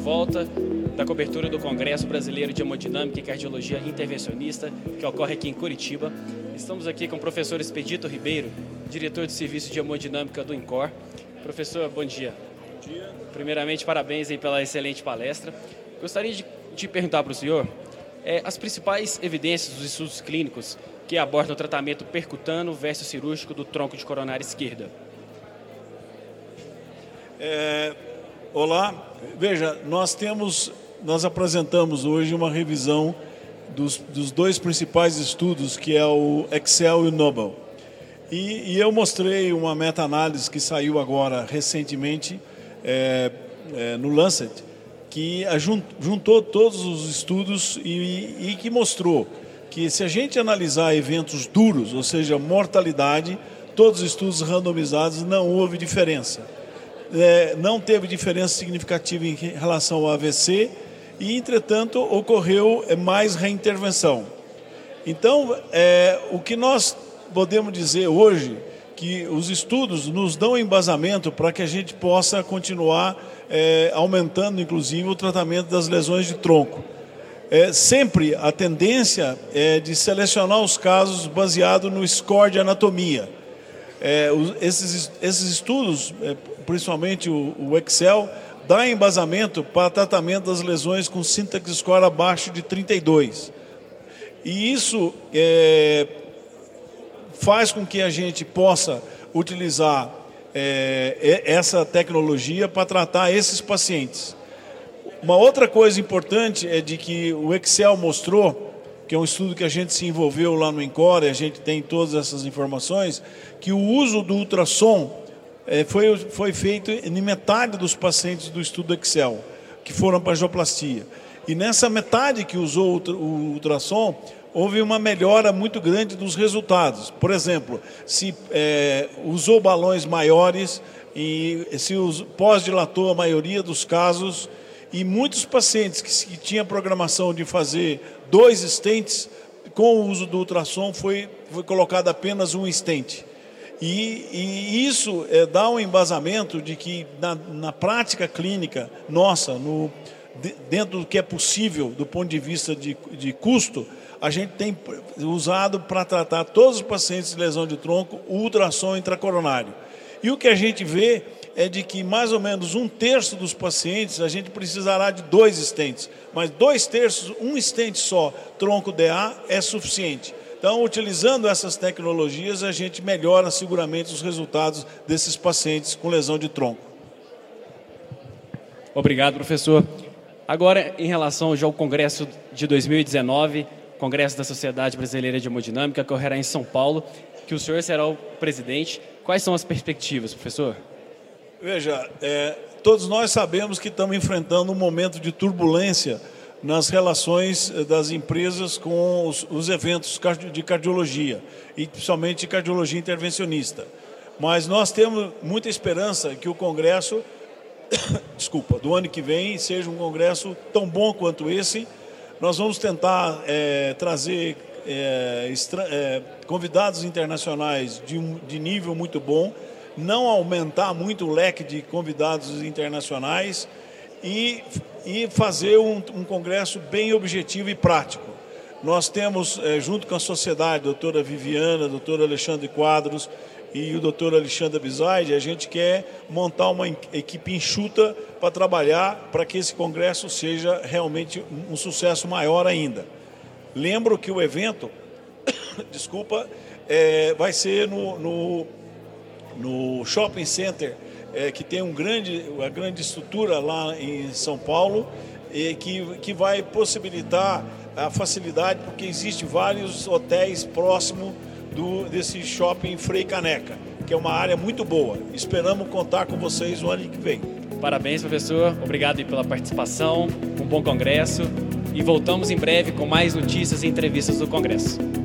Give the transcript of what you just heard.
volta da cobertura do Congresso Brasileiro de Hemodinâmica e Cardiologia Intervencionista, que ocorre aqui em Curitiba. Estamos aqui com o professor Expedito Ribeiro, diretor de serviço de hemodinâmica do INCOR. Professor, bom dia. Bom dia. Primeiramente, parabéns aí pela excelente palestra. Gostaria de, de perguntar para o senhor é, as principais evidências dos estudos clínicos que abordam o tratamento percutano versus cirúrgico do tronco de coronária esquerda. É, olá, veja, nós temos, nós apresentamos hoje uma revisão dos, dos dois principais estudos, que é o Excel e o Nobel. E, e eu mostrei uma meta-análise que saiu agora recentemente é, é, no Lancet, que juntou todos os estudos e, e que mostrou que se a gente analisar eventos duros, ou seja, mortalidade, todos os estudos randomizados não houve diferença é, não teve diferença significativa em relação ao AVC e, entretanto, ocorreu é, mais reintervenção. Então, é, o que nós podemos dizer hoje que os estudos nos dão embasamento para que a gente possa continuar é, aumentando, inclusive, o tratamento das lesões de tronco. É, sempre a tendência é de selecionar os casos baseado no score de anatomia. É, esses, esses estudos, é, principalmente o, o, Excel, dá embasamento para tratamento das lesões com syntax score abaixo de 32. E isso é, faz com que a gente possa utilizar é, essa tecnologia para tratar esses pacientes. Uma outra coisa importante é de que o Excel mostrou que é um estudo que a gente se envolveu lá no Encore, a gente tem todas essas informações, que o uso do ultrassom foi, foi feito em metade dos pacientes do estudo Excel, que foram para a geoplastia. E nessa metade que usou o ultrassom, houve uma melhora muito grande dos resultados. Por exemplo, se é, usou balões maiores e se pós-dilatou a maioria dos casos, e muitos pacientes que, que tinham programação de fazer dois estentes, com o uso do ultrassom foi, foi colocado apenas um estente. E, e isso é, dá um embasamento de que na, na prática clínica nossa, no, de, dentro do que é possível do ponto de vista de, de custo, a gente tem usado para tratar todos os pacientes de lesão de tronco o ultrassom intracoronário. E o que a gente vê é de que mais ou menos um terço dos pacientes a gente precisará de dois estentes, mas dois terços, um estente só, tronco DA, é suficiente. Então, utilizando essas tecnologias, a gente melhora seguramente os resultados desses pacientes com lesão de tronco. Obrigado, professor. Agora, em relação ao Congresso de 2019, Congresso da Sociedade Brasileira de Hemodinâmica, que ocorrerá em São Paulo, que o senhor será o presidente. Quais são as perspectivas, professor? Veja, é, todos nós sabemos que estamos enfrentando um momento de turbulência nas relações eh, das empresas com os, os eventos de cardiologia, e principalmente cardiologia intervencionista. Mas nós temos muita esperança que o Congresso, desculpa, do ano que vem seja um Congresso tão bom quanto esse. Nós vamos tentar é, trazer é, é, convidados internacionais de, de nível muito bom não aumentar muito o leque de convidados internacionais e, e fazer um, um congresso bem objetivo e prático. Nós temos, é, junto com a sociedade, a doutora Viviana, a doutora Alexandre Quadros e o doutor Alexandre Bizaide, a gente quer montar uma equipe enxuta para trabalhar para que esse congresso seja realmente um sucesso maior ainda. Lembro que o evento, desculpa, é, vai ser no, no no shopping center, é, que tem um grande, uma grande estrutura lá em São Paulo, e que, que vai possibilitar a facilidade, porque existe vários hotéis próximo do, desse shopping Frei Caneca, que é uma área muito boa. Esperamos contar com vocês no ano que vem. Parabéns, professor. Obrigado pela participação. Um bom congresso. E voltamos em breve com mais notícias e entrevistas do Congresso.